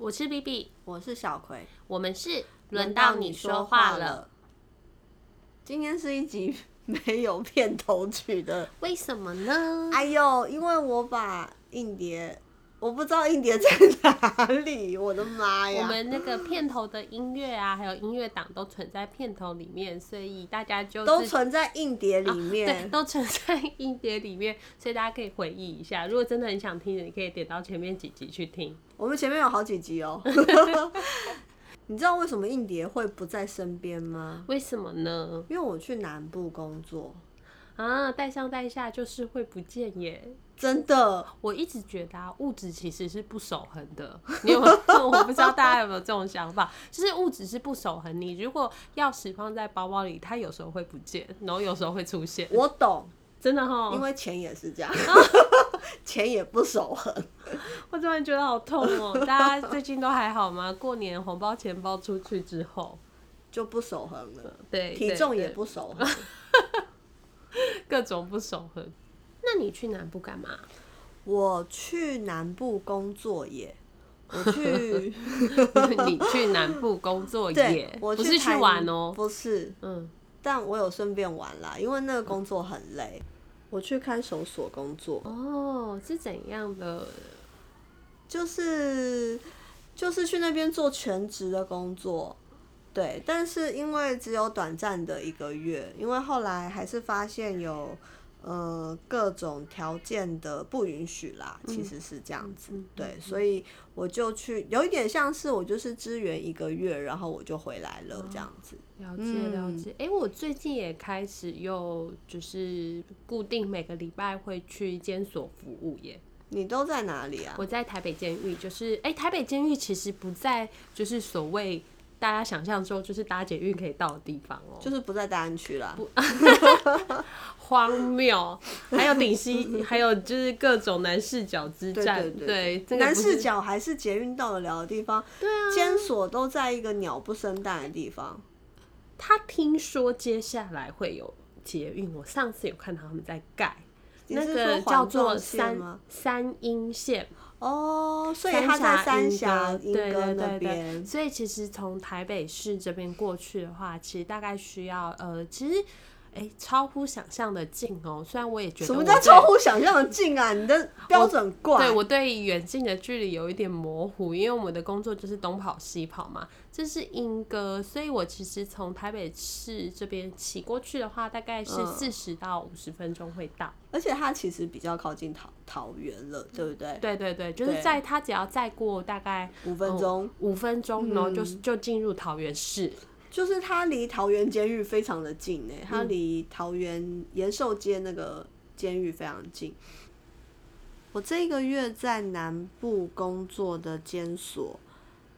我是 B B，我是小葵，我们是轮到你说话了。。今天是一集没有片头曲的，为什么呢？哎呦，因为我把硬碟，我不知道硬碟在哪里，我的妈呀我！们那个片头的音乐啊，还有音乐档都存在片头里面，所以大家就都存在硬碟里对，面。都存在硬碟里面，所以大家可以回忆一下。如果真的很想听的，你可以点到前面几集去听。我们前面有好几集哦。你知道为什么硬碟会不在身边吗？为什么呢？因为我去南部工作，啊，带上带下就是会不见耶。真的，我一直觉得啊，物质其实是不守恒的。你有没有？我不知道大家有没有这种想法，就是物质是不守恒。你如果钥匙放在包包里，它有时候会不见，然后有时候会出现。我懂，真的哈，因为钱也是这样，钱也不守恒。我突然觉得好痛哦、大家最近都还好吗？过年红包钱包出去之后，就不守恒了，对，体重也不守恒。各种不守恒。那你去南部干嘛？我去南部工作耶，我去你去南部工作对耶，，我不是去玩哦、不是，嗯，但我有顺便玩啦，因为那个工作很累。我去看守所工作，哦，是怎样的？就是就是去那边做全职的工作，对，但是因为只有短暂的一个月，因为后来还是发现有呃各种条件的不允许啦，其实是这样子，对，所以我就去，有一点像是我就是支援一个月，然后我就回来了这样子。了解了解，哎、我最近也开始又就是固定每个礼拜会去监所服务耶。你都在哪里啊？我在台北监狱，就是哎、台北监狱其实不在就是所谓大家想象中就是搭捷运可以到的地方哦、就是不在大安区啦。荒谬，还有顶溪，还有就是各种南视角之战，对南不是视角还是捷运到得了的地方，对啊，监所都在一个鸟不生蛋的地方。他听说接下来会有捷运，我上次有看到他们在盖。那个叫做三？三阴线，哦，所以三他在三峡对莺歌那对对对，边。所以其实从台北市这边过去的话，其实大概需要呃，其实哎、超乎想象的近哦。虽然我也觉得什么叫超乎想象的近啊？你的标准怪。对我对远近的距离有一点模糊，因为我们的工作就是东跑西跑嘛。这是莺歌，所以我其实从台北市这边骑过去的话，大概是嗯四十到五十分钟会到。而且它其实比较靠近桃桃园了，对不对？对对对，就是在它只要再过大概五分钟，五分钟，然后就是就进入桃园市。就是它离桃园监狱非常的近呢，它嗯离桃园延寿街那个监狱非常近。我这个月在南部工作的监所，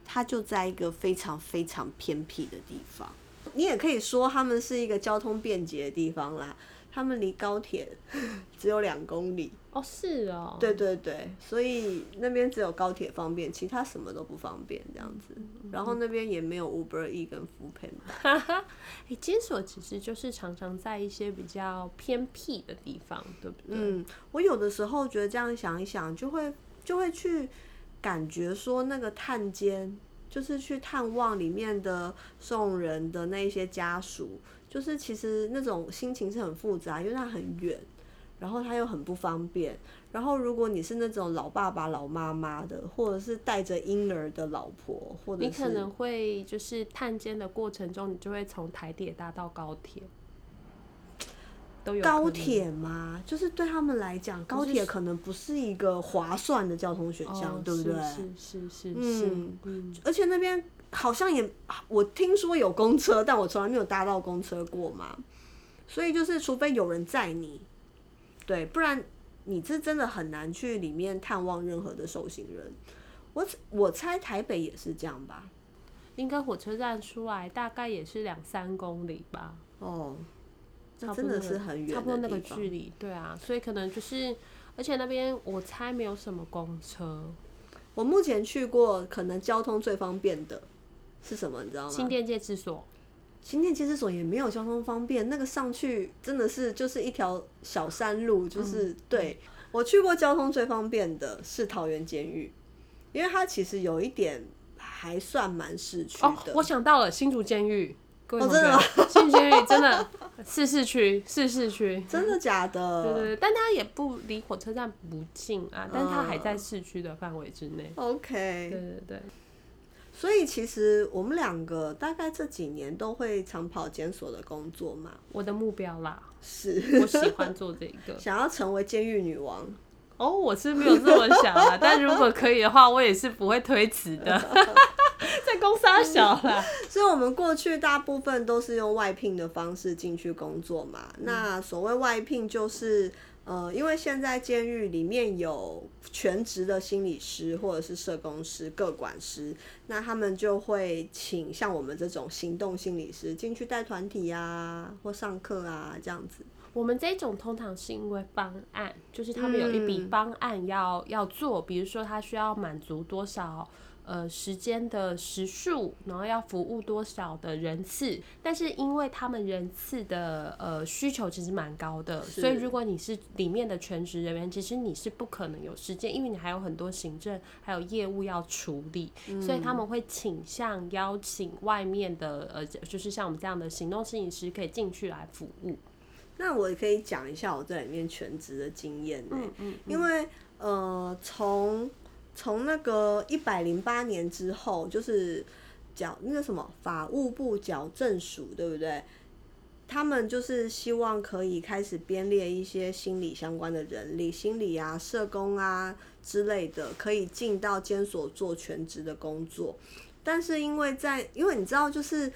它就在一个非常非常偏僻的地方。你也可以说他们是一个交通便捷的地方啦，他们离高铁 只有两公里。哦，是哦，对对对，所以那边只有高铁方便，其他什么都不方便这样子。然后那边也没有 Uber E 跟 Food Panda。哎，监所其实就是常常在一些比较偏僻的地方，对不对？嗯，我有的时候觉得这样想一想，就会就会去感觉说那个探监，就是去探望里面的送人的那一些家属，就是其实那种心情是很复杂，因为它很远，然后它又很不方便。然后如果你是那种老爸爸、老妈妈的，或者是带着婴儿的老婆，或者是你可能会就是探监的过程中，你就会从台铁搭到高铁，都有高铁吗，就是对他们来讲，高铁可能不是一个划算的交通选项，哦对不对？是是是是嗯，而且那边好像也，我听说有公车，但我从来没有搭到公车过嘛。所以就是，除非有人载你，对，不然你这真的很难去里面探望任何的受刑人。我我猜台北也是这样吧？应该火车站出来大概也是两三公里吧，哦，那真的是很远差不多那个距离，对啊，所以可能就是，而且那边我猜没有什么公车，我目前去过，可能交通最方便的是什么？你知道吗？新店戒治所，新店戒治所也没有交通方便，那个上去真的是就是一条小山路，就是、对我去过交通最方便的是桃园监狱，因为它其实有一点还算蛮市区哦的。，我想到了新竹监狱，各位同哦真的，新竹监狱真的 是市区，是市区。真的假的？对对对，但它也不离火车站不近啊，但它还嗯在市区的范围之内。OK，对对对，所以其实我们两个大概这几年都会长跑检索的工作嘛，我的目标啦，是我喜欢做这个。想要成为监狱女王。哦，我是没有这么想啊，但如果可以的话，我也是不会推辞的。在公司小啦，所以我们过去大部分都是用外聘的方式进去工作嘛。那所谓外聘就是。呃，因为现在监狱里面有全职的心理师或者是社工师、各管师，那他们就会请像我们这种行动心理师进去带团体啊，或上课啊这样子。我们这种通常是因为方案，就是他们有一笔嗯方案要、要做，比如说他需要满足多少呃时间的时数，然后要服务多少的人次，但是因为他们人次的呃需求其实蛮高的，所以如果你是里面的全职人员，其实你是不可能有时间，因为你还有很多行政还有业务要处理，所以他们会倾向邀请外面的呃，就是像我们这样的行动摄影师可以进去来服务。那我也可以讲一下我在里面全职的经验呢、嗯嗯，因为呃，从从那个一百零八年之后，就是矫那个什么法务部矫正署，对不对？他们就是希望可以开始编列一些心理相关的人力，心理啊、社工啊之类的，可以进到监所做全职的工作。但是因为在，因为你知道，就是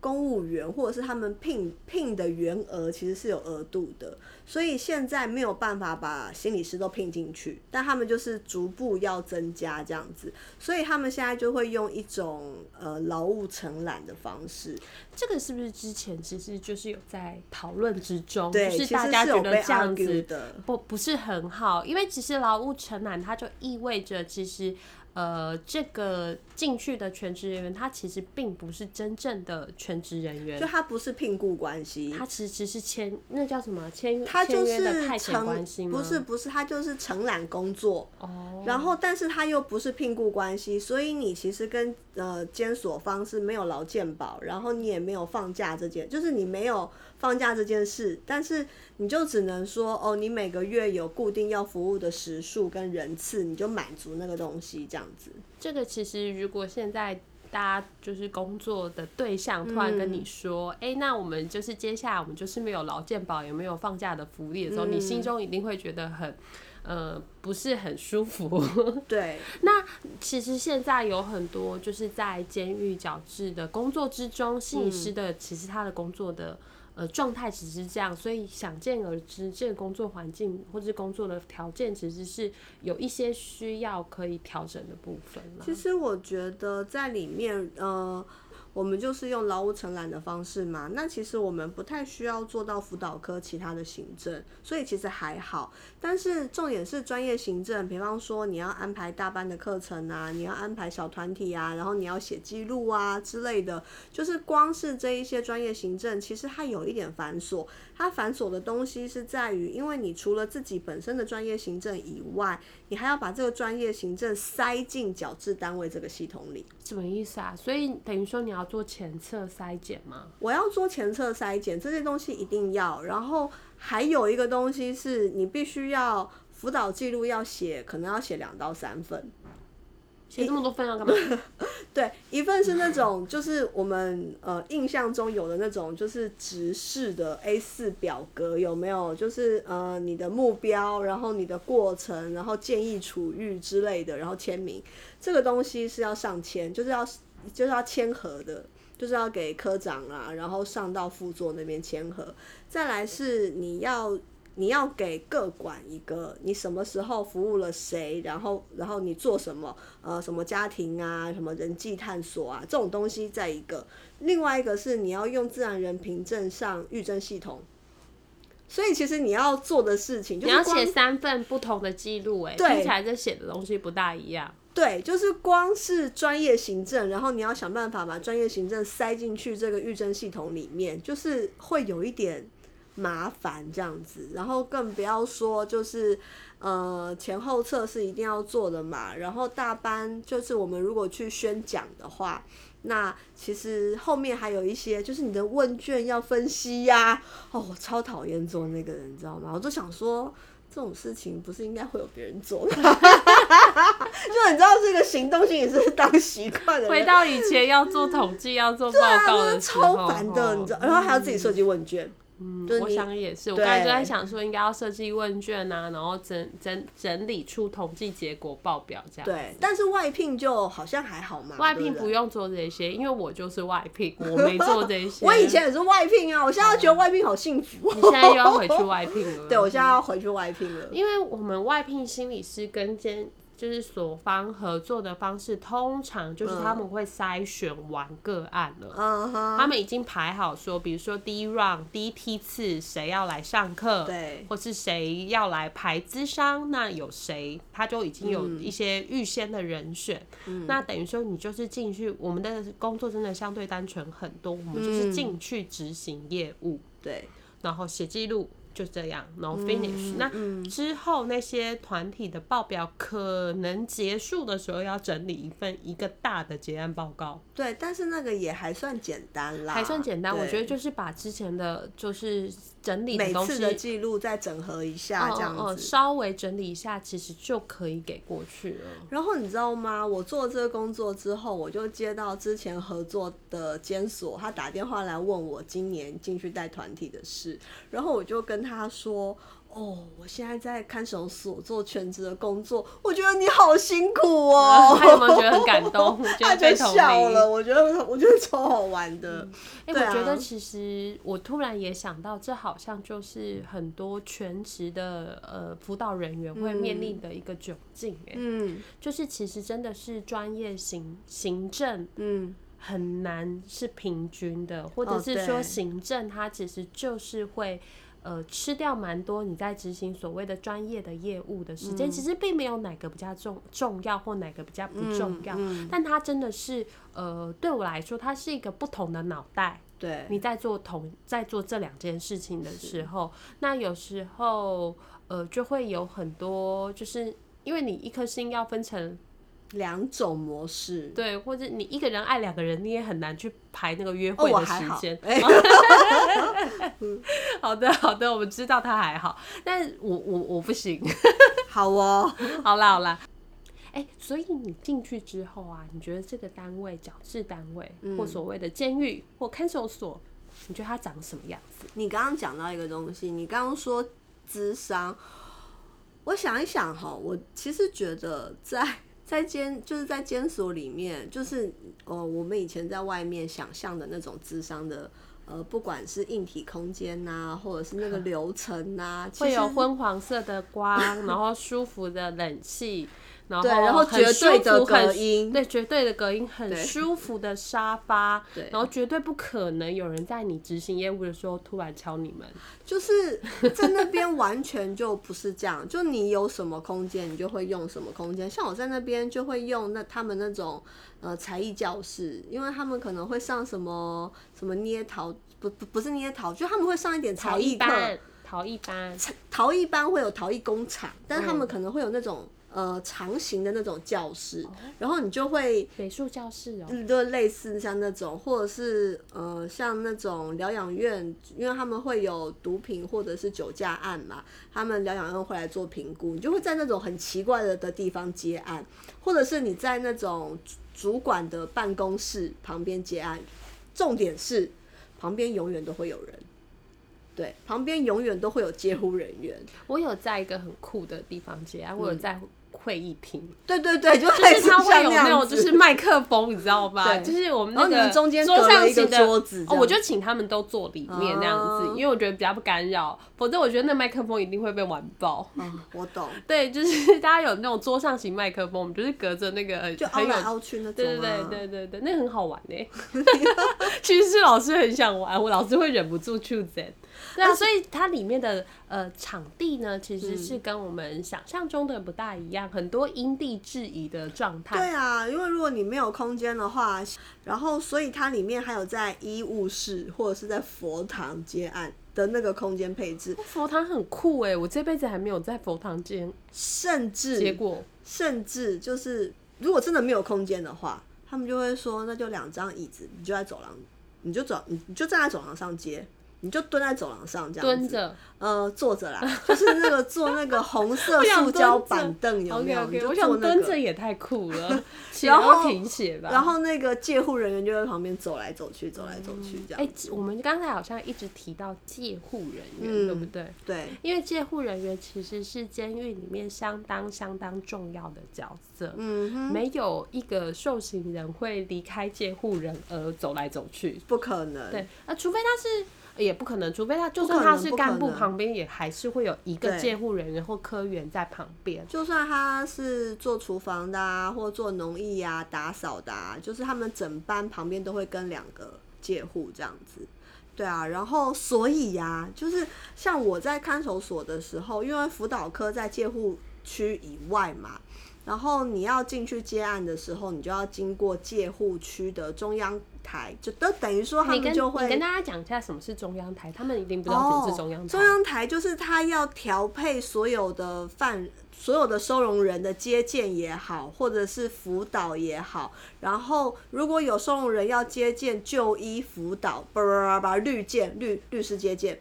公务员或者是他们聘聘的员额其实是有额度的，所以现在没有办法把心理师都聘进去，但他们就是逐步要增加这样子，所以他们现在就会用一种呃劳务承揽的方式，这个是不是之前其实就是有在讨论之中，对，就是其大家觉得实是有被这样子的，不不是很好，因为其实劳务承揽它就意味着其实。呃，这个进去的全职人员，他其实并不是真正的全职人员。就，他不是聘雇关系，他其实是签那叫什么签他就是承吗？不是不是，他就是承揽工作，哦，然后，但是他又不是聘雇关系，所以你其实跟呃监所方是没有劳健保，然后你也没有放假这件，就是你没有放假这件事，但是你就只能说哦，你每个月有固定要服务的时数跟人次，你就满足那个东西这样子。这个其实如果现在大家就是工作的对象突然跟你说，哎、那我们就是接下来我们就是没有劳健保，也没有放假的福利的时候，你心中一定会觉得很。呃，不是很舒服。对，那其实现在有很多就是在监狱矫治的工作之中，心理师的其实他的工作的呃状态其实是这样，所以想见而知，这个工作环境或是工作的条件其实是有一些需要可以调整的部分。其实我觉得在里面，呃，我们就是用劳务承揽的方式嘛。那其实我们不太需要做到辅导科其他的行政，所以其实还好。但是重点是专业行政，比方说你要安排大班的课程啊，你要安排小团体啊，然后你要写记录啊之类的，就是光是这一些专业行政，其实它有一点繁琐。它繁琐的东西是在于，因为你除了自己本身的专业行政以外，你还要把这个专业行政塞进矫治单位这个系统里。什么意思啊？所以等于说你要做前测筛检吗？我要做前测筛检，这些东西一定要。然后还有一个东西是你必须要辅导记录要写，可能要写两到三份。写这么多份要干嘛？对，一份是那种就是我们呃印象中有的那种就是直视的 A 四表格，有没有？就是呃你的目标，然后你的过程，然后建议处遇之类的，然后签名，这个东西是要上签，就是要就是要签合的。就是要给科长啊，然后上到副座那边签合。再来是你要你要给各管一个，你什么时候服务了谁，然后然后你做什么，呃，什么家庭啊，什么人际探索啊，这种东西在一个。另外一个是你要用自然人凭证上预征系统。所以其实你要做的事情，就你要写三份不同的记录，哎，对听起来这写的东西不大一样。对，就是光是专业行政，然后你要想办法把专业行政塞进去这个预征系统里面，就是会有一点麻烦这样子。然后更不要说就是呃前后侧是一定要做的嘛，然后大班就是我们如果去宣讲的话。那其实后面还有一些，就是你的问卷要分析呀。哦，我超讨厌做那个人，你知道吗？我就想说，这种事情不是应该会有别人做吗？就你知道，这个行动性也是当习惯的。回到以前要做统计、要做报告的时候，超烦的，你知道，然后还要自己设计问卷。嗯，我想也是。我刚才就在想说，应该要设计问卷啊，然后整整整理出统计结果报表这样。对，但是外聘就好像还好嘛。外聘不用做这些，因为我就是外聘，我没做这 些。我以前也是外聘啊，我现在觉得外聘好幸福。你现在又要回去 外聘了？对，我现在要回去外聘了。因为我们外聘心理师跟监。就是所方合作的方式，通常就是他们会筛选完个案了，他们已经排好说，比如说第一 round 第一批次谁要来上课，对，或是谁要来排资商，那有谁，他就已经有一些预先的人选，那等于说你就是进去，我们的工作真的相对单纯很多，我们就是进去执行业务，对，然后写记录。就这样，然后 finish。那之后那些团体的报表可能结束的时候要整理一份一个大的结案报告。对，但是那个也还算简单啦，还算简单。我觉得就是把之前的就是整理每次的记录再整合一下，这样子稍微整理一下，其实就可以给过去了。然后你知道吗？我做这个工作之后，我就接到之前合作的监所，他打电话来问我今年进去带团体的事，然后我就跟。他说：“哦，我现在在看守所做全职的工作，我觉得你好辛苦哦。”他有没有觉得很感动？他就笑了。我觉得，我觉得超好玩的。哎，我觉得其实我突然也想到，这好像就是很多全职的呃辅导人员会面临的一个窘境。哎，嗯，就是其实真的是专业行行政，嗯。很难是平均的，或者是说行政它其实就是会呃吃掉蛮多你在执行所谓的专业的业务的时间，其实并没有哪个比较重重要或哪个比较不重要，但它真的是呃对我来说，它是一个不同的脑袋。对，你在做同在做这两件事情的时候，那有时候呃就会有很多，就是因为你一颗心要分成。两种模式，对，或者你一个人爱两个人，你也很难去排那个约会的时间。好的，好的，我们知道他还好，但我我我不行。好哦，好啦，好啦。哎，所以你进去之后啊，你觉得这个单位矫治单位，或所谓的监狱或看守所，你觉得它长什么样子？你刚刚讲到一个东西，你刚刚说智商，我想一想哈，我其实觉得在。在监就是在监所里面，就是呃，我们以前在外面想象的那种智商的，呃，不管是硬体空间呐，或者是那个 流程呐，会有昏黄色的光，然后舒服的冷气。对，然后绝对的隔音，对，绝对的隔音，很舒服的沙发，对，然后绝对不可能有人在你执行业务的时候突然敲你们，就是在那边完全就不是这样，就你有什么空间，你就会用什么空间。像我在那边就会用那他们那种呃才艺教室，因为他们可能会上什么什么捏陶，不不不是捏陶，就他们会上一点才艺课，陶艺班，陶艺班会有陶艺工厂，但是他们可能会有那种。呃，长形的那种教室，然后你就会美术教室哦，就类似像那种，或者是呃，像那种疗养院，因为他们会有毒品或者是酒驾案嘛，他们疗养院会来做评估，你就会在那种很奇怪的的地方接案，或者是你在那种主管的办公室旁边接案，重点是旁边永远都会有人。对，旁边永远都会有接护人员。我有在一个很酷的地方接案，我有在会议厅。对对对，就是他会有那种就是麦克风，你知道吧？就是我们那个中间桌上一个桌子，我就请他们都坐里面那样子，因为我觉得比较不干扰。否则我觉得那麦克风一定会被玩爆。嗯，我懂。对，就是 大家有那种桌上型麦克风，我们就是隔着那个就凹来凹去那种。对对对对对对，那很好玩呢。其实老师很想玩，我老师会忍不住去整。对啊，所以它里面的呃场地呢，其实是跟我们想象中的不大一样，很多因地制宜的状态。对啊，因为如果你没有空间的话，然后所以它里面还有在医务室或者是在佛堂接案。的那个空间配置，佛堂很酷哎，我这辈子还没有在佛堂接，甚至结果甚至就是如果真的没有空间的话，他们就会说那就两张椅子，你就在走廊，你就走，你你就站在走廊上接。你就蹲在走廊上这样蹲着，呃，坐着啦，就是那个坐那个红色塑胶板凳，有没有？我想蹲着也太酷了，然后停写吧。然后那个借护人员就在旁边走来走去，走来走去这样。哎，我们刚才好像一直提到借护人员，对不对？对，因为借护人员其实是监狱里面相当相当重要的角色。嗯哼，没有一个受刑人会离开借护人而走来走去，不可能。对，啊，除非他是。也不可能，除非他就算他是干部，旁边也还是会有一个监护人员或科员在旁边。就算他是做厨房的啊，或做农艺啊、打扫的，啊，就是他们整班旁边都会跟两个戒护这样子。对啊，然后所以呀，就是像我在看守所的时候，因为辅导科在戒护区以外嘛。然后你要进去接案的时候，你就要经过戒护区的中央台，就都等于说他们就会。你跟大家讲一下什么是中央台，他们一定不知道什么是中央台。中央台就是他要调配所有的犯、所有的收容人的接见也好，或者是辅导也好。然后如果有收容人要接见、就医辅导，叭叭叭，律见律律师接见，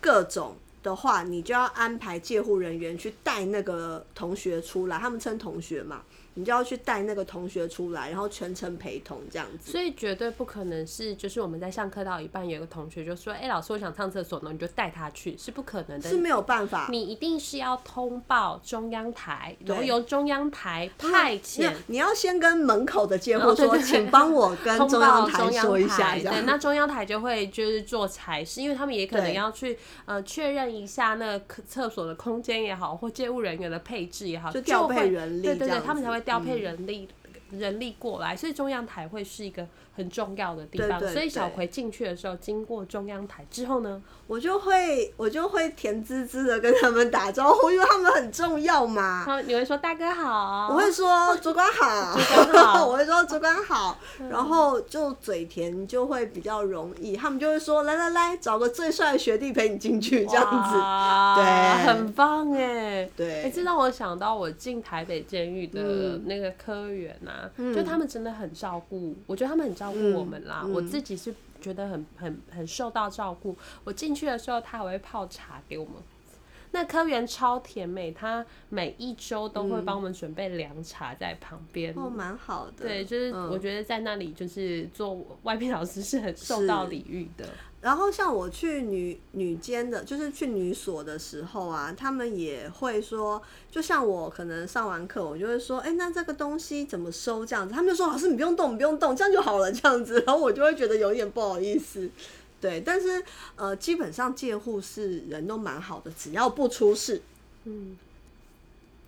各种。的话，你就要安排介护人员去带那个同学出来，他们称同学嘛。你就要去带那个同学出来，然后全程陪同这样子。所以绝对不可能是，就是我们在上课到一半，有个同学就说：“哎，老师，我想上厕所呢。”你就带他去，是不可能的，是没有办法。你一定是要通报中央台，然后由中央台派遣。你要先跟门口的接护说：“请帮我 跟中央台说一下。”对，那中央台就会就是做差事，因为他们也可能要去呃确认一下那个厕所的空间也好，或接务人员的配置也好，就调配人力，对对对，他们才会。调配人力，人力过来，所以中央台会是一个。很重要的地方，所以小葵进去的时候，经过中央台之后呢，我就会我就会甜滋滋的跟他们打招呼，因为他们很重要嘛。你会说大哥好，我会说主管好，主管好，我会说主管好，然后就嘴甜就会比较容易，他们就会说来来来，找个最帅的学弟陪你进去。这样子，对，很棒哎，对，哎，这让我想到我进台北监狱的那个科员呐，就他们真的很照顾，我觉得他们很照。照顾我们啦，我自己是觉得很很很受到照顾。我进去的时候，他还会泡茶给我们。那科员超甜美，他每一周都会帮我们准备凉茶在旁边。哦，蛮好的。对，就是我觉得在那里就是做外聘老师是很受到礼遇的。然后像我去女女监的，就是去女所的时候啊，他们也会说，就像我可能上完课，我就会说，哎，那这个东西怎么收？这样子，他们就说，老师你不用动，你不用动，这样就好了，这样子。然后我就会觉得有点不好意思，对。但是呃，基本上借护是人都蛮好的，只要不出事，嗯。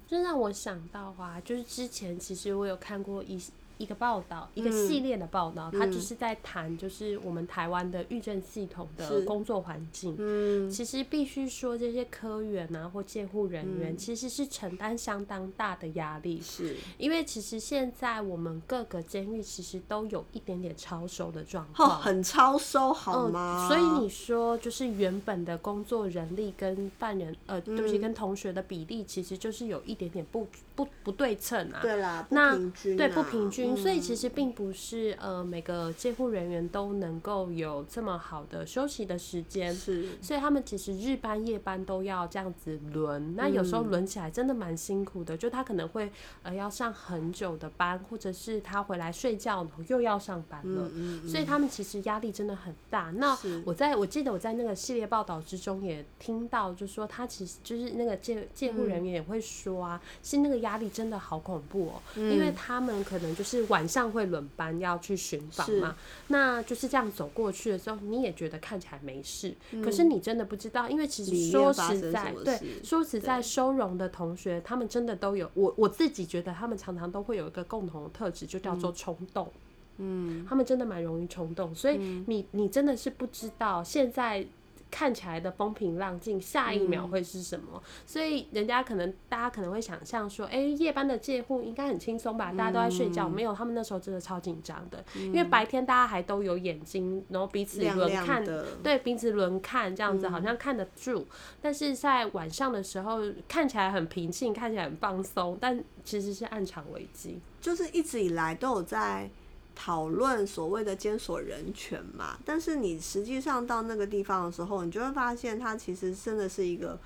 就让我想到啊，就是之前其实我有看过一。一个报道，一个系列的报道，它就是在谈，就是我们台湾的狱政系统的工作环境。嗯，其实必须说，这些科员啊或监护人员，其实是承担相当大的压力。是，因为其实现在我们各个监狱其实都有一点点超收的状况，很超收，好吗？所以你说，就是原本的工作人力跟犯人，呃，对不起，跟同学的比例，其实就是有一点点不不不对称啊。对啦，那对不平均。所以其实并不是呃每个监护人员都能够有这么好的休息的时间，是，所以他们其实日班夜班都要这样子轮，那有时候轮起来真的蛮辛苦的，就他可能会呃要上很久的班，或者是他回来睡觉又要上班了，所以他们其实压力真的很大。那我在我记得我在那个系列报道之中也听到，就说他其实就是那个监监护人员也会说啊，是那个压力真的好恐怖哦，因为他们可能就是。晚上会轮班要去巡访嘛？那就是这样走过去的时候，你也觉得看起来没事，可是你真的不知道，因为其实说实在，对，说实在，收容的同学他们真的都有，我我自己觉得他们常常都会有一个共同的特质，就叫做冲动。嗯，他们真的蛮容易冲动，所以你你真的是不知道现在。看起来的风平浪静，下一秒会是什么？所以人家可能大家可能会想象说，哎、夜班的借户应该很轻松吧？大家都在睡觉，嗯没有，他们那时候真的超紧张的，因为白天大家还都有眼睛，然后彼此亮轮看，对，彼此轮看这样子，好像看得住。但是在晚上的时候，看起来很平静，看起来很放松，但其实是暗藏危机。就是一直以来都有在讨论所谓的监所人权嘛，但是你实际上到那个地方的时候，你就会发现它其实真的是一个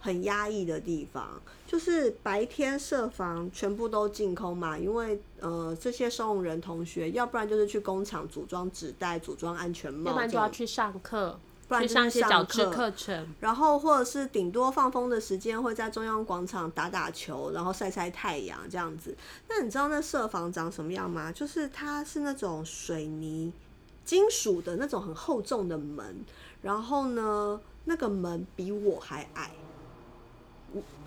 很压抑的地方，就是白天设防全部都净空嘛，因为呃这些收容人同学，要不然就是去工厂组装纸袋、组装安全帽，要不然就要去上课，不然就是去上一些上角质课课程。然后或者是顶多放风的时间会在中央广场打打球，然后晒晒太阳这样子。那你知道那设防长什么样吗？就是它是那种水泥、金属的那种很厚重的门，然后呢，那个门比我还矮。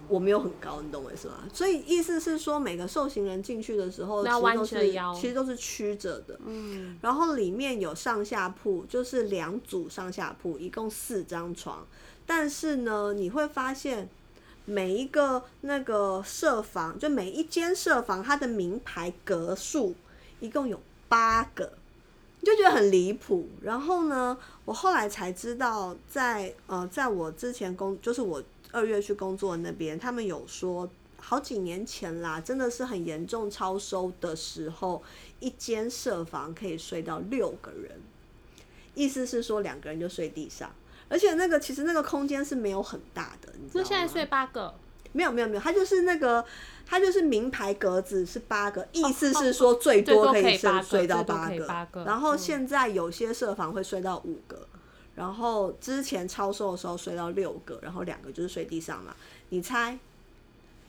我我没有很高，你懂我意思吗？所以意思是说，每个受刑人进去的时候，其实都是着腰其实都是曲着的。嗯，然后里面有上下铺，就是两组上下铺，一共四张床。但是呢，你会发现每一个那个设房，就每一间设房，它的名牌格数一共有八个，你就觉得很离谱。然后呢，我后来才知道在，呃，在我之前工，就是我二月去工作那边，他们有说。好几年前啦，真的是很严重超收的时候，一间设房可以睡到六个人，意思是说两个人就睡地上，而且那个其实那个空间是没有很大的，你知道吗？那现在睡八个，没有没有没有，它就是那个它就是名牌格子是八个，意思是说最多可可以睡睡到八个，然后嗯现在有些设房会睡到五个。然后之前超售的时候睡到六个，然后两个就是睡地上嘛。你猜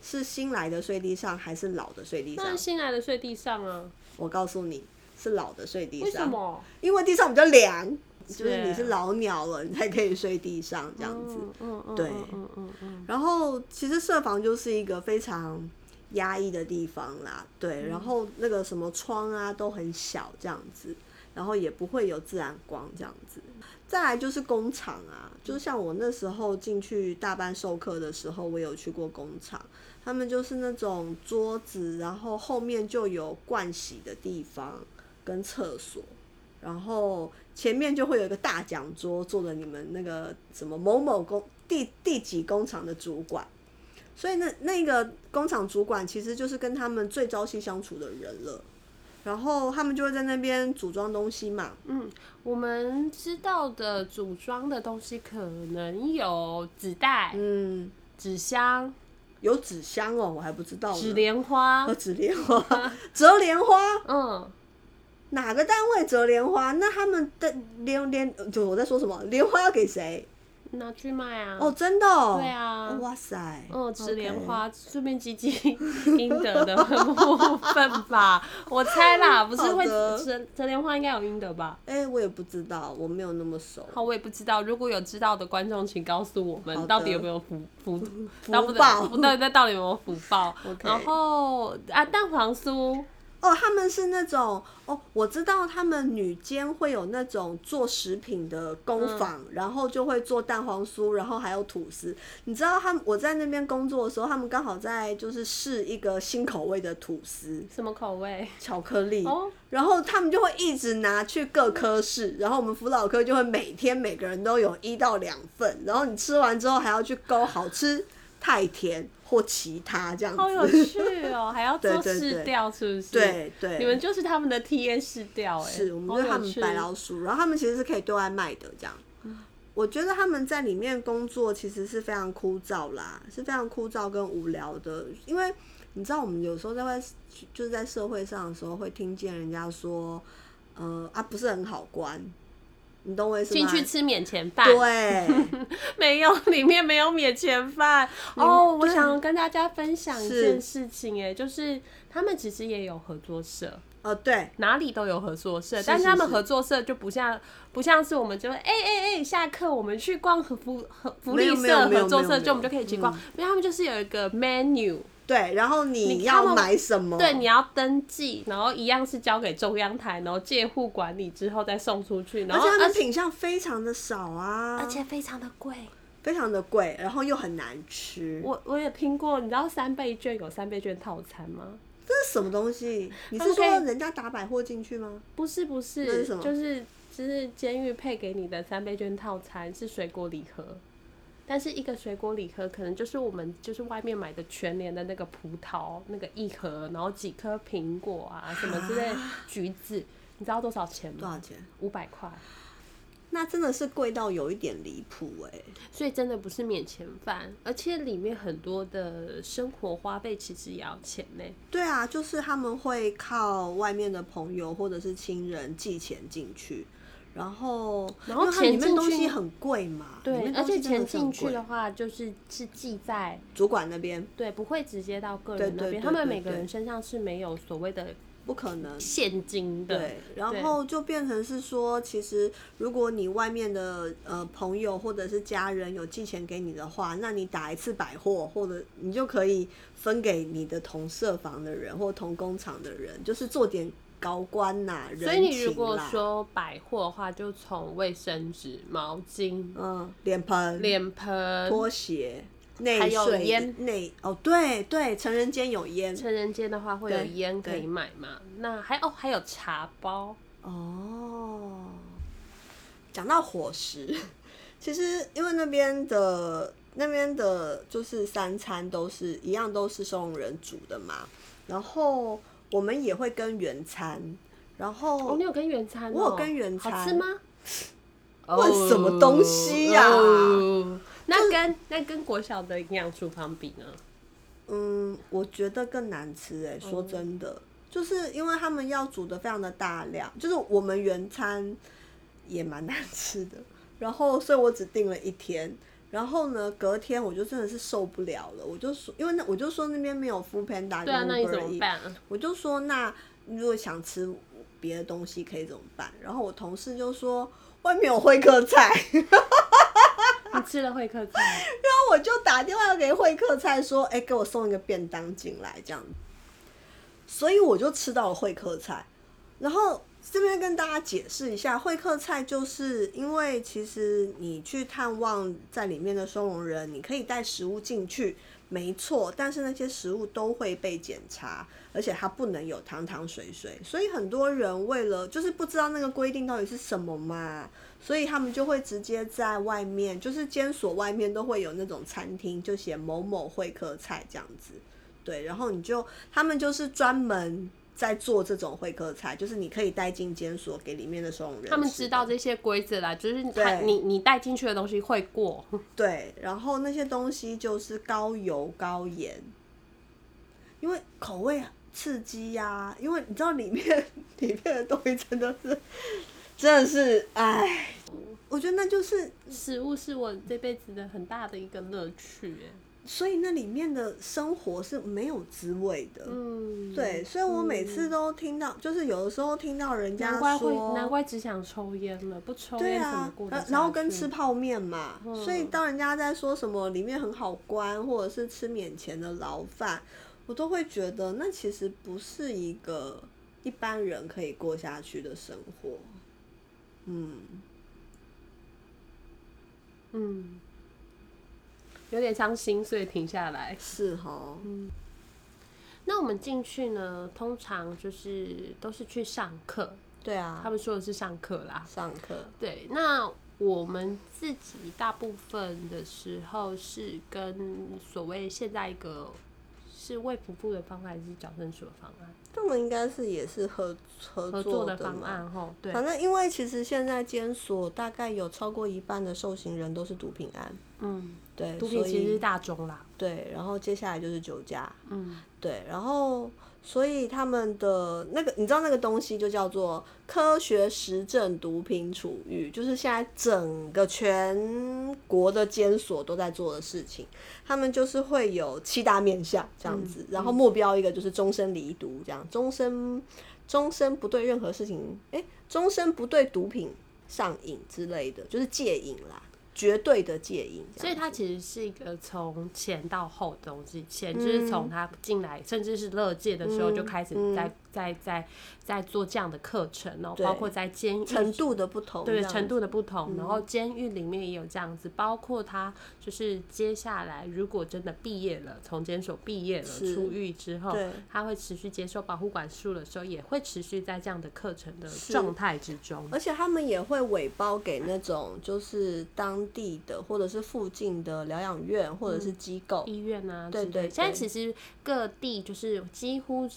是新来的睡地上还是老的睡地上那？新来的睡地上啊？我告诉你是老的睡地上。为什？么？因为地上比较凉，就是你是是老鸟了，你才可以睡地上这样子。嗯嗯，对嗯嗯嗯然后其实设防就是一个非常压抑的地方啦，对。然后那个什么窗啊都很小这样子，然后也不会有自然光这样子。再来就是工厂啊，就像我那时候进去大班授课的时候，我有去过工厂，他们就是那种桌子，然后后面就有盥洗的地方跟厕所，然后前面就会有一个大讲桌，坐着你们那个什么某某工第第几工厂的主管，所以那那个工厂主管其实就是跟他们最朝夕相处的人了。然后他们就会在那边组装东西嘛，嗯，我们知道的组装的东西可能有纸袋、嗯，纸箱、有纸箱哦，我还不知道呢。纸莲花哦，，纸莲花，折莲花，嗯，哪个单位折莲花？那他们的莲莲，就我在说什么？莲花要给谁？拿去卖啊。哦，真的、哦。对啊哇塞。嗯，吃莲花，顺便积积应得的部分吧，我猜啦，不是会好的折折莲花应该有应得吧？哎、我也不知道，我没有那么熟。好，我也不知道，如果有知道的观众，请告诉我们到底有没有福福 福报不对，那到底有没有福报 然后啊，蛋黄酥，哦，他们是那种哦，我知道他们女监会有那种做食品的工坊，然后就会做蛋黄酥，然后还有吐司。你知道他们我在那边工作的时候，他们刚好在就是试一个新口味的吐司，什么口味？巧克力。哦，然后他们就会一直拿去各科室，然后我们辅导科就会每天每个人都有一到两份，然后你吃完之后还要去勾好吃、太甜或其他这样子。好有趣哦，还要 做试调，是不是？对对，你们就是他们的 T A 试调，哎，是我们就是他们白老鼠，然后他们其实是可以对外卖的这样。我觉得他们在里面工作其实是非常枯燥啦，是非常枯燥跟无聊的，因为你知道我们有时候在外就是在社会上的时候会听见人家说，呃啊不是很好关，你懂我意思吗？进去吃免钱饭，对，没有，里面没有免钱饭。哦。我对。想跟大家分享一件事情，哎，就是他们其实也有合作社，呃对，哪里都有合作社，是但是他们合作社就不像不像是我们就会哎哎哎，下课我们去逛和福和福利社合作社，就我们就可以一起逛，因为他们就是有一个 menu。对，然后你要买什么？对，你要登记，然后一样是交给中央台，然后借户管理之后再送出去，然后而且它的品相非常的少啊，而且非常的贵。非常的贵，然后又很难吃。我我也听过，你知道三倍券有三倍券套餐吗？这是什么东西？你是说人家打百货进去吗？不是不那是，是什么就是就是监狱配给你的三倍券套餐是水果礼盒，但是一个水果礼盒可能就是我们就是外面买的全年的那个葡萄那个一盒，然后几颗苹果啊什么之类橘子，你知道多少钱吗？多少钱？五百块，那真的是贵到有一点离谱哎。所以真的不是免钱饭，而且里面很多的生活花费其实也要钱呢。对啊，就是他们会靠外面的朋友或者是亲人寄钱进去，然后然后它里面东西很贵嘛，对，而且钱进去的话，就是是记在主管那边对，不会直接到个人那边，他们每个人身上是没有所谓的不可能。现金的。对，然后就变成是说，其实如果你外面的呃朋友或者是家人有寄钱给你的话，那你打一次百货，或者你就可以分给你的同社房的人或同工厂的人，就是做点高官呐、人所以你如果说百货的话，就从卫生纸、毛巾、嗯，脸盆、脸盆、拖鞋、还内有烟内哦，对对，成人间有烟成人间的话会有烟可以买嘛？那还哦还有茶包，哦。讲到伙食，其实因为那边的那边的，就是三餐都是一样，都是收容人煮的嘛。然后我们也会跟原餐，然后哦，你有跟原餐、哦？我有跟原餐好吃吗？问什么东西呀哦那跟那跟国小的营养厨房比呢？嗯，我觉得更难吃哎、说真的，就是因为他们要煮的非常的大量，就是我们原餐也蛮难吃的，然后所以我只订了一天，然后呢，隔天我就真的是受不了了，我就说，因为那我就说那边没有 Food Panda，对啊，跟那你 Uber 怎么 Eats 办？我就说，那如果想吃别的东西可以怎么办？然后我同事就说外面有会客菜，你吃了会客菜，然后我就打电话给会客菜说，哎、给我送一个便当进来这样子。所以我就吃到了会客菜，然后这边跟大家解释一下，会客菜就是因为其实你去探望在里面的收容人，你可以带食物进去，没错，但是那些食物都会被检查，而且它不能有汤汤水水，所以很多人为了就是不知道那个规定到底是什么嘛，所以他们就会直接在外面，就是监所外面都会有那种餐厅，就写某某会客菜这样子。对，然后你就他们就是专门在做这种会客菜，就是你可以带进监所给里面的收容人。他们知道这些规则啦，就是他你你带进去的东西会过，对，然后那些东西就是高油高盐，因为口味刺激呀、因为你知道里面 里面的东西真的是真的是哎，我觉得那就是食物是我这辈子的很大的一个乐趣耶。所以那里面的生活是没有滋味的。嗯，对，所以我每次都听到，就是有的时候听到人家难怪会说，难怪只想抽烟了，不抽对烟怎么啊过，然然后跟吃泡面嘛，嗯。所以当人家在说什么里面很好关，或者是吃免钱的牢饭，我都会觉得那其实不是一个一般人可以过下去的生活。嗯，嗯，有点伤心，所以停下来。是哈，那我们进去呢，通常就是都是去上课，对啊。他，们说的是上课啦。上课。对，那我们自己大部分的时候是跟所谓现在一个是卫福部的方案，还是矫正署的方案？他们应该是也是合合合作作的方案吼？对，反正因为其实现在监所大概有超过一半的受刑人都是毒品案，嗯，对，毒品所以其实是大宗啦，对，然后接下来就是酒驾，嗯，对，然后所以他们的那个，你知道那个东西就叫做科学实证毒品处遇，就是现在整个全国的监所都在做的事情。他们就是会有七大面向这样子，然后目标一个就是终身离毒，这样终身终身不对任何事情，哎，终身不对毒品上瘾之类的，就是戒瘾啦。绝对的戒瘾。所以它其实是一个从前到后的东西，前就是从他进来，甚至是乐界的时候就开始在在在在做这样的课程哦，包括在监狱程度的不同，对程度的不同，然后监狱里面也有这样子，包括他就是接下来如果真的毕业了，从监所毕业了出狱之后，他会持续接受保护管束的时候，也会持续在这样的课程的状态之中，而且他们也会委包给那种就是当地的或者是附近的疗养院或者是机构医院啊，对对，现在其实各地就是几乎。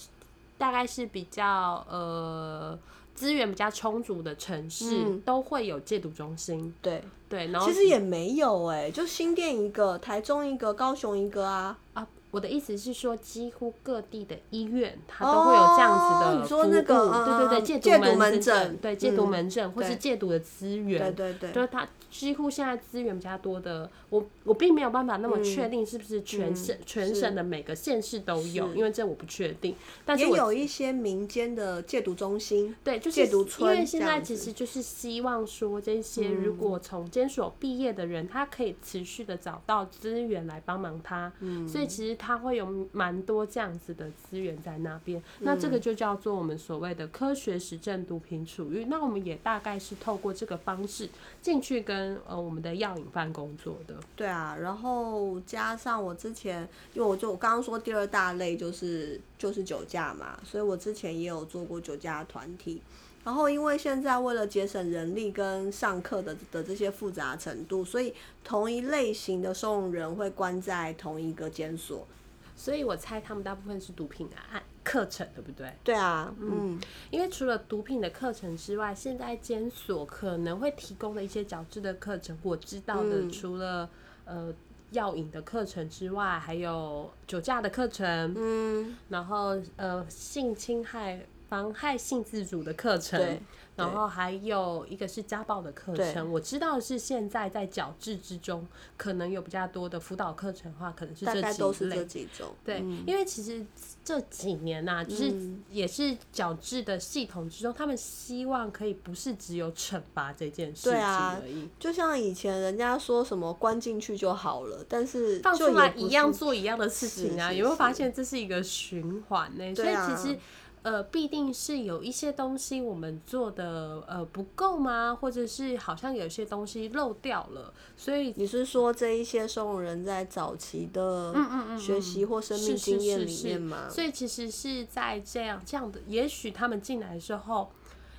大概是比较呃资源比较充足的城市，都会有戒毒中心。对对，然后其实也没有哎，就新店一个，台中一个，高雄一个啊啊。我的意思是说，几乎各地的医院它都会有这样子的服务，对对对，戒毒门诊，对戒毒门诊或是戒毒的资源，对对对，就是它几乎现在资源比较多的，我我并没有办法那么确定是不是全省全省的每个县市都有，因为这我不确定。但是也有一些民间的戒毒中心，对，就是戒毒村。因为现在其实就是希望说，这些如果从监所毕业的人，他可以持续的找到资源来帮忙他，所以其实。他会有蛮多这样子的资源在那边，那这个就叫做我们所谓的科学实证毒品处遇。那我们也大概是透过这个方式进去跟呃我们的药瘾犯工作的。对啊，然后加上我之前，因为我就我刚刚说第二大类就是就是酒驾嘛，所以我之前也有做过酒驾团体。然后，因为现在为了节省人力跟上课的的这些复杂程度，所以同一类型的收容人会关在同一个监所。所以我猜他们大部分是毒品的案课程，对不对？对啊，嗯，因为除了毒品的课程之外，现在监所可能会提供的一些矫治的课程，我知道的，除了呃药引的课程之外，还有酒驾的课程，嗯，然后呃性侵害。妨害性自主的课程，然后还有一个是家暴的课程。我知道是现在在矫治之中，可能有比较多的辅导课程的话，可能是这几类。几种。对，因为其实这几年呐，就是也是矫治的系统之中，他们希望可以不是只有惩罚这件事情而已。就像以前人家说什么关进去就好了，但是放出来一样做一样的事情啊，有没有发现这是一个循环呢？所以其实。呃，必定是有一些东西我们做的呃不够吗？或者是好像有些东西漏掉了？所以你是说这一些收容人在早期的学习或生命经验里面吗？所以其实是在这样这样的，也许他们进来之后，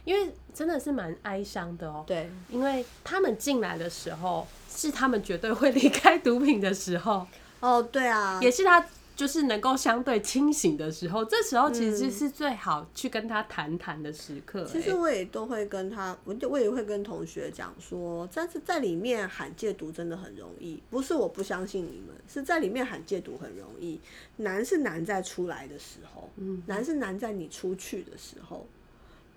因为真的是蛮哀伤的哦。对，因为他们进来的时候是他们绝对会离开毒品的时候。哦，对啊，也是他。就是能够相对清醒的时候，这时候其实是最好去跟他谈谈的时刻。其实我也都会跟他，我我也会跟同学讲说，但是在里面喊戒毒真的很容易，不是我不相信你们，是在里面喊戒毒很容易，难是难在出来的时候，嗯，难是难在你出去的时候。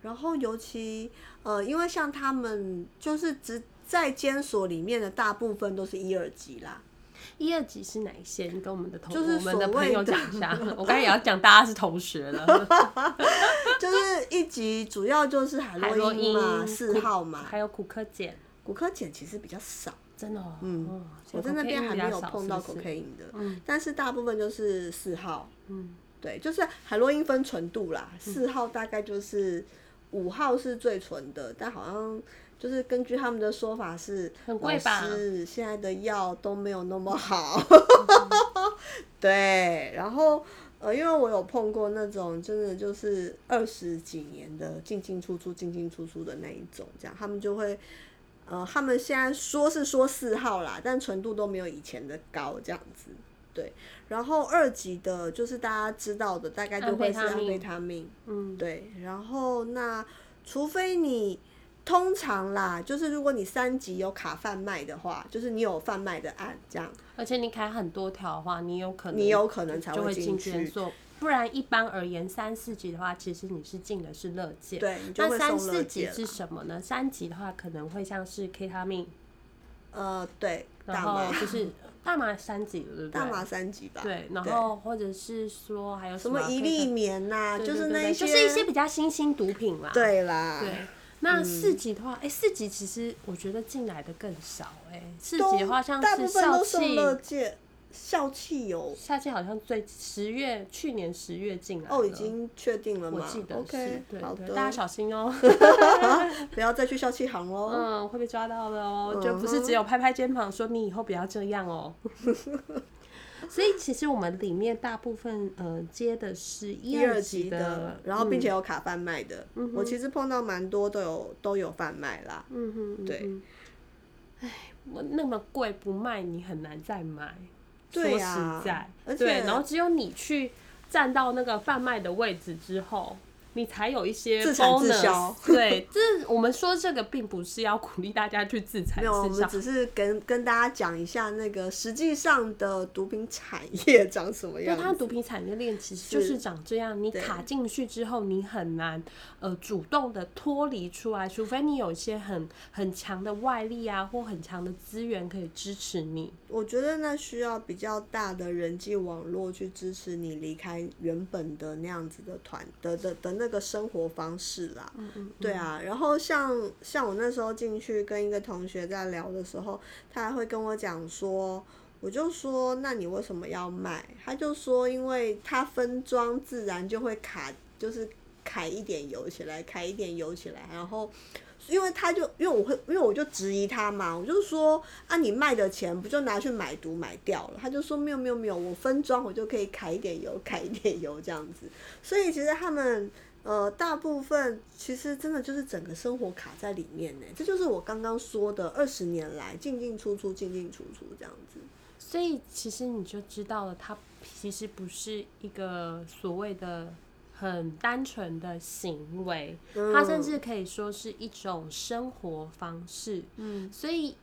然后尤其呃，因为像他们就是只在监所里面的大部分都是一二级啦。一二级是哪一些？你跟我们的同就是我们的朋友讲一下。我刚才也要讲，大家是同学了。就是一级主要就是海洛因嘛，四号嘛，还有骨科碱。骨科碱其实比较少，真的。嗯，我在那边还没有碰到 cocaine 的，但是大部分就是四号。嗯，对，就是海洛因分纯度啦，四号大概就是五号是最纯的，但好像。就是根据他们的说法是，很贵吧？是现在的药都没有那么好。对，然后呃，因为我有碰过那种真的就是二十几年的进进出出、进进出出的那一种，这样他们就会呃，他们现在说是说四号啦，但纯度都没有以前的高，这样子。对，然后二级的就是大家知道的，大概就会是安非他命。嗯，对，然后那除非你。通常啦，就是如果你三级有卡贩卖的话，就是你有贩卖的案这样。而且你开很多条的话，你有可能你有可能才会进去。不然一般而言，三四级的话，其实你是进的是乐界。对，那三四级是什么呢？三级的话可能会像是 K 他命。呃，对，然后就是 大麻三级，对不对？大麻三级吧。对，然后或者是说还有什么一粒棉呐，就是那些，就是一些比较新兴毒品啦。对啦。对。那四级的话，哎、四级其实我觉得进来的更少、哎，四级的话像大部是校分都送气，乐界，校气有校气好像最十月去年十月进来哦，已经确定了吗我记得是？OK，好的，大家小心哦 不要再去校气行喽。嗯，会被抓到的哦、嗯就不是只有拍拍肩膀说你以后不要这样哦、所以其实我们里面大部分呃接的是一一二级级的，然后并且有卡贩卖的，嗯我其实碰到蛮多都有都有贩卖啦。嗯哼，嗯对哼。唉，我那么贵不卖，你很难再买。说对呀实在，而对，且然后只有你去站到那个贩卖的位置之后，你才有一些自产自销 对，这我们说这个并不是要鼓励大家去自产没有，我们，只是跟跟大家讲一下那个实际上的毒品产业 长什么对，样对。它毒品产业链其实就是是长这样，你卡进去之后，你很难呃主动的脱离出来，除非你有一些很很强的外力啊，或很强的资源可以支持你。我觉得那需要比较大的人际网络去支持你离开原本的那样子的团的的的那个生活方式啦。嗯嗯，对啊，然后像像我那时候进去跟一个同学在聊的时候，他还会跟我讲说，我就说那你为什么要卖？他就说因为他分装自然就会卡，就是揩一点油起来，揩一点油起来，然后。因为他就因为我会，因为我就质疑他嘛，我就说啊，你卖的钱不就拿去买毒买掉了？他就说没有没有没有，我分装我就可以揩一点油，揩一点油这样子。所以其实他们呃，大部分其实真的就是整个生活卡在里面呢，这就是我刚刚说的二十年来进进出出、进进出出这样子。所以其实你就知道了，它其实不是一个所谓的很单纯的行为，它甚至可以说是一种生活方式。嗯，所以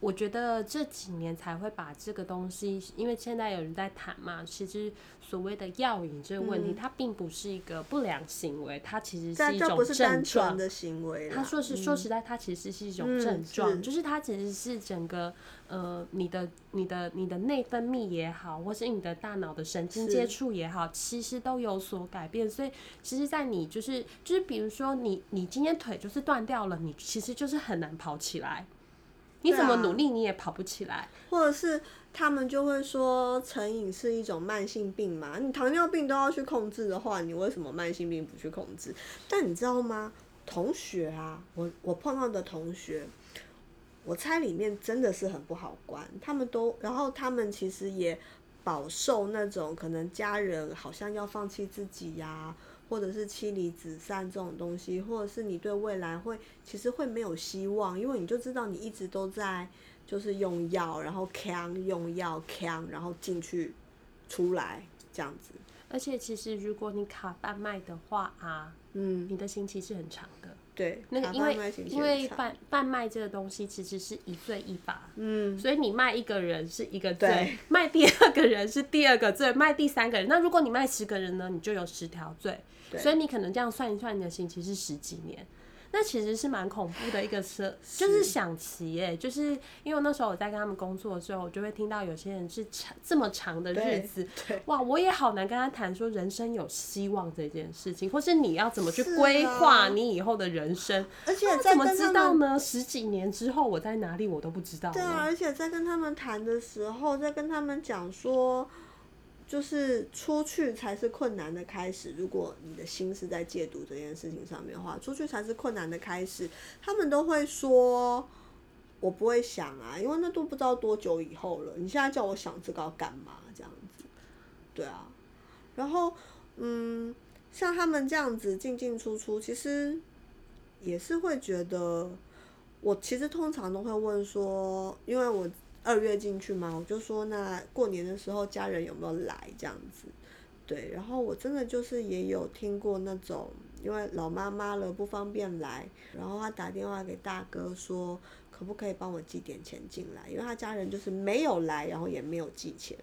我觉得这几年才会把这个东西，因为现在有人在谈嘛，其实所谓的药瘾这个问题，它并不是一个不良行为，它其实是一种症状纯。的行为啦。他说是说实在，它其实是一种嗯症状，是就是它其实是整个呃你的你的你的内分泌也好，或是你的大脑的神经接触也好，其实都有所改变。所以其实，在你就是就是比如说你你今天腿就是断掉了，你其实就是很难跑起来，你怎么努力你也跑不起来。或者是他们就会说成瘾是一种慢性病嘛，你糖尿病都要去控制的话，你为什么慢性病不去控制？但你知道吗？同学啊，我我碰到的同学，我猜里面真的是很不好关，他们都，然后他们其实也饱受那种可能家人好像要放弃自己呀、或者是妻离子散这种东西，或者是你对未来会其实会没有希望，因为你就知道你一直都在就是用药，然后扛用药扛，然后进去出来这样子，而且其实如果你卡半脉的话啊，嗯，你的心期是很长的。对，那个因为因为贩贩卖这个东西其实是一罪一罚，嗯，所以你卖一个人是一个罪，卖第二个人是第二个罪，卖第三个人，那如果你卖十个人呢，你就有十条罪，对所以你可能这样算一算，你的刑期是十几年。那其实是蛮恐怖的一个设，就是想期耶，就是因为那时候我在跟他们工作的时候，我就会听到有些人是长这么长的日子，对哇，我也好难跟他谈说人生有希望这件事情，或是你要怎么去规啊划你以后的人生。而且怎么知道呢？十几年之后我在哪里我都不知道对啊，而且在跟他们谈的时候，在跟他们讲说，就是出去才是困难的开始。如果你的心是在戒毒这件事情上面的话，出去才是困难的开始。他们都会说，我不会想啊，因为那都不知道多久以后了。你现在叫我想这个要干嘛？这样子，对啊。然后，嗯，像他们这样子进进出出，其实也是会觉得。我其实通常都会问说，因为我二月进去嘛，我就说那过年的时候家人有没有来这样子，对，然后我真的就是也有听过那种，因为老妈妈了不方便来，然后他打电话给大哥说，可不可以帮我寄点钱进来，因为他家人就是没有来，然后也没有寄钱，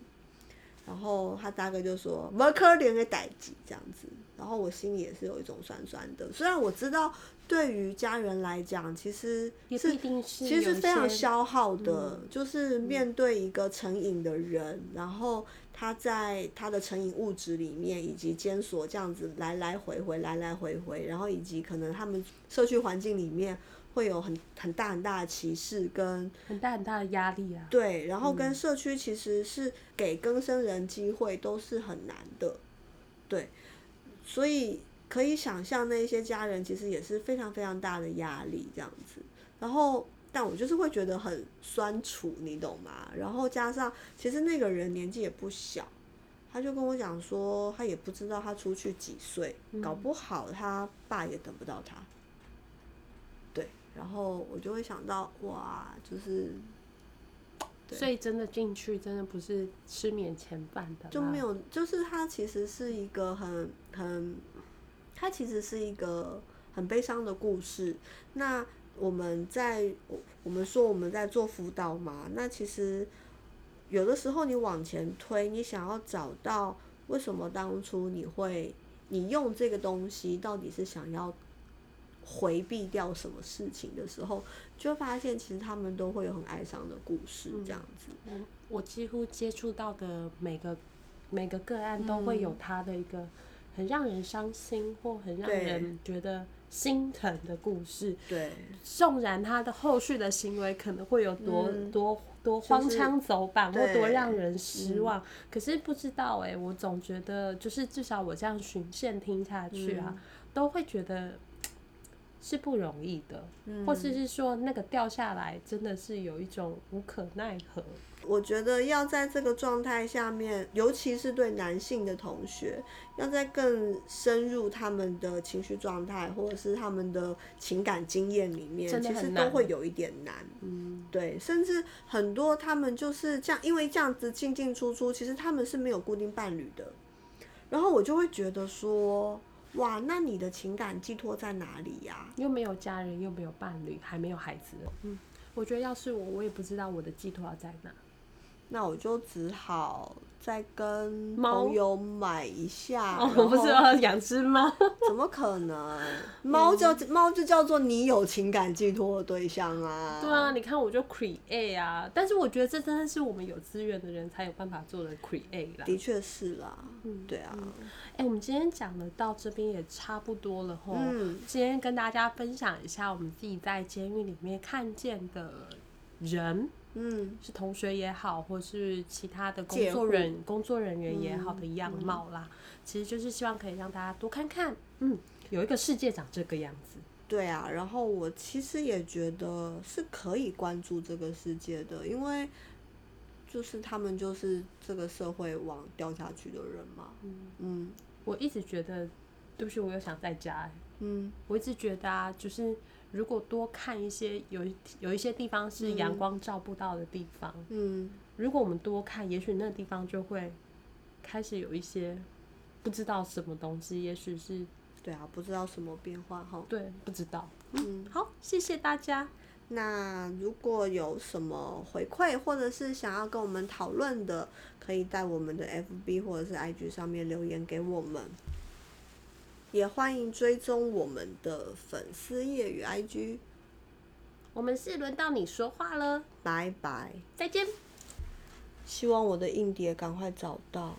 然后他大哥就说“不可怜的代际”这样子，然后我心里也是有一种酸酸的。虽然我知道对于家人来讲，其实是其实是非常消耗的，就是面对一个成瘾的人，然后他在他的成瘾物质里面以及监所这样子来来回回，来来回回，然后以及可能他们社区环境里面会有很很大很大的歧视跟很大很大的压力啊。对，然后跟社区其实是给更生人机会都是很难的，对，所以可以想象那一些家人其实也是非常非常大的压力这样子，然后但我就是会觉得很酸楚，你懂吗？然后加上其实那个人年纪也不小，他就跟我讲说，他也不知道他出去几岁，搞不好他爸也等不到他。对，然后我就会想到，哇，就是对所以真的进去，真的不是吃免前饭的，就没有，就是它其实是一个很很，它其实是一个很悲伤的故事。那我们在我我们说我们在做辅导嘛，那其实有的时候你往前推，你想要找到为什么当初你会你用这个东西到底是想要回避掉什么事情的时候，就会发现其实他们都会有很哀伤的故事这样子。我我几乎接触到的每个每个个案都会有他的一个很让人伤心或很让人觉得心疼的故事。对，纵然他的后续的行为可能会有多、嗯多多荒腔走板，或多让人失望，可是不知道哎、我总觉得就是至少我这样循线听下去啊，都会觉得是不容易的，嗯或者是说那个掉下来真的是有一种无可奈何。我觉得要在这个状态下面，尤其是对男性的同学，要在更深入他们的情绪状态，或者是他们的情感经验里面，其实都会有一点难。嗯，对，甚至很多他们就是这样，因为这样子进进出出，其实他们是没有固定伴侣的。然后我就会觉得说，哇，那你的情感寄托在哪里呀、又没有家人，又没有伴侣，还没有孩子。嗯，我觉得要是我，我也不知道我的寄托要在哪。那我就只好再跟猫朋友买一下。哦，我不是要养只猫。怎么可能？猫叫猫就叫做你有情感寄托的对象啊。对啊，你看我就 create 啊，但是我觉得这真的是我们有资源的人才有办法做的 create 啦。的确是啦。嗯对啊。哎、我们今天讲的到这边也差不多了吼。嗯今天跟大家分享一下我们自己在监狱里面看见的人，嗯，是同学也好，或是其他的工作人工作人员也好的样貌啦，其实就是希望可以让大家多看看，嗯，有一个世界长这个样子。对啊。然后我其实也觉得是可以关注这个世界的，因为就是他们就是这个社会往掉下去的人嘛。嗯。我一直觉得，对不起，我又想在家、欸。嗯。我一直觉得啊，就是如果多看一些有一有一些地方是阳光照不到的地方，嗯，如果我们多看，也许那个地方就会开始有一些不知道什么东西，也许是对啊，不知道什么变化哈。对不知道。嗯，好，谢谢大家。那如果有什么回馈，或者是想要跟我们讨论的，可以在我们的 FB 或者是 IG 上面留言给我们。也欢迎追踪我们的粉丝页与 IG。我们是轮到你说话了，拜拜。再见。希望我的硬碟赶快找到。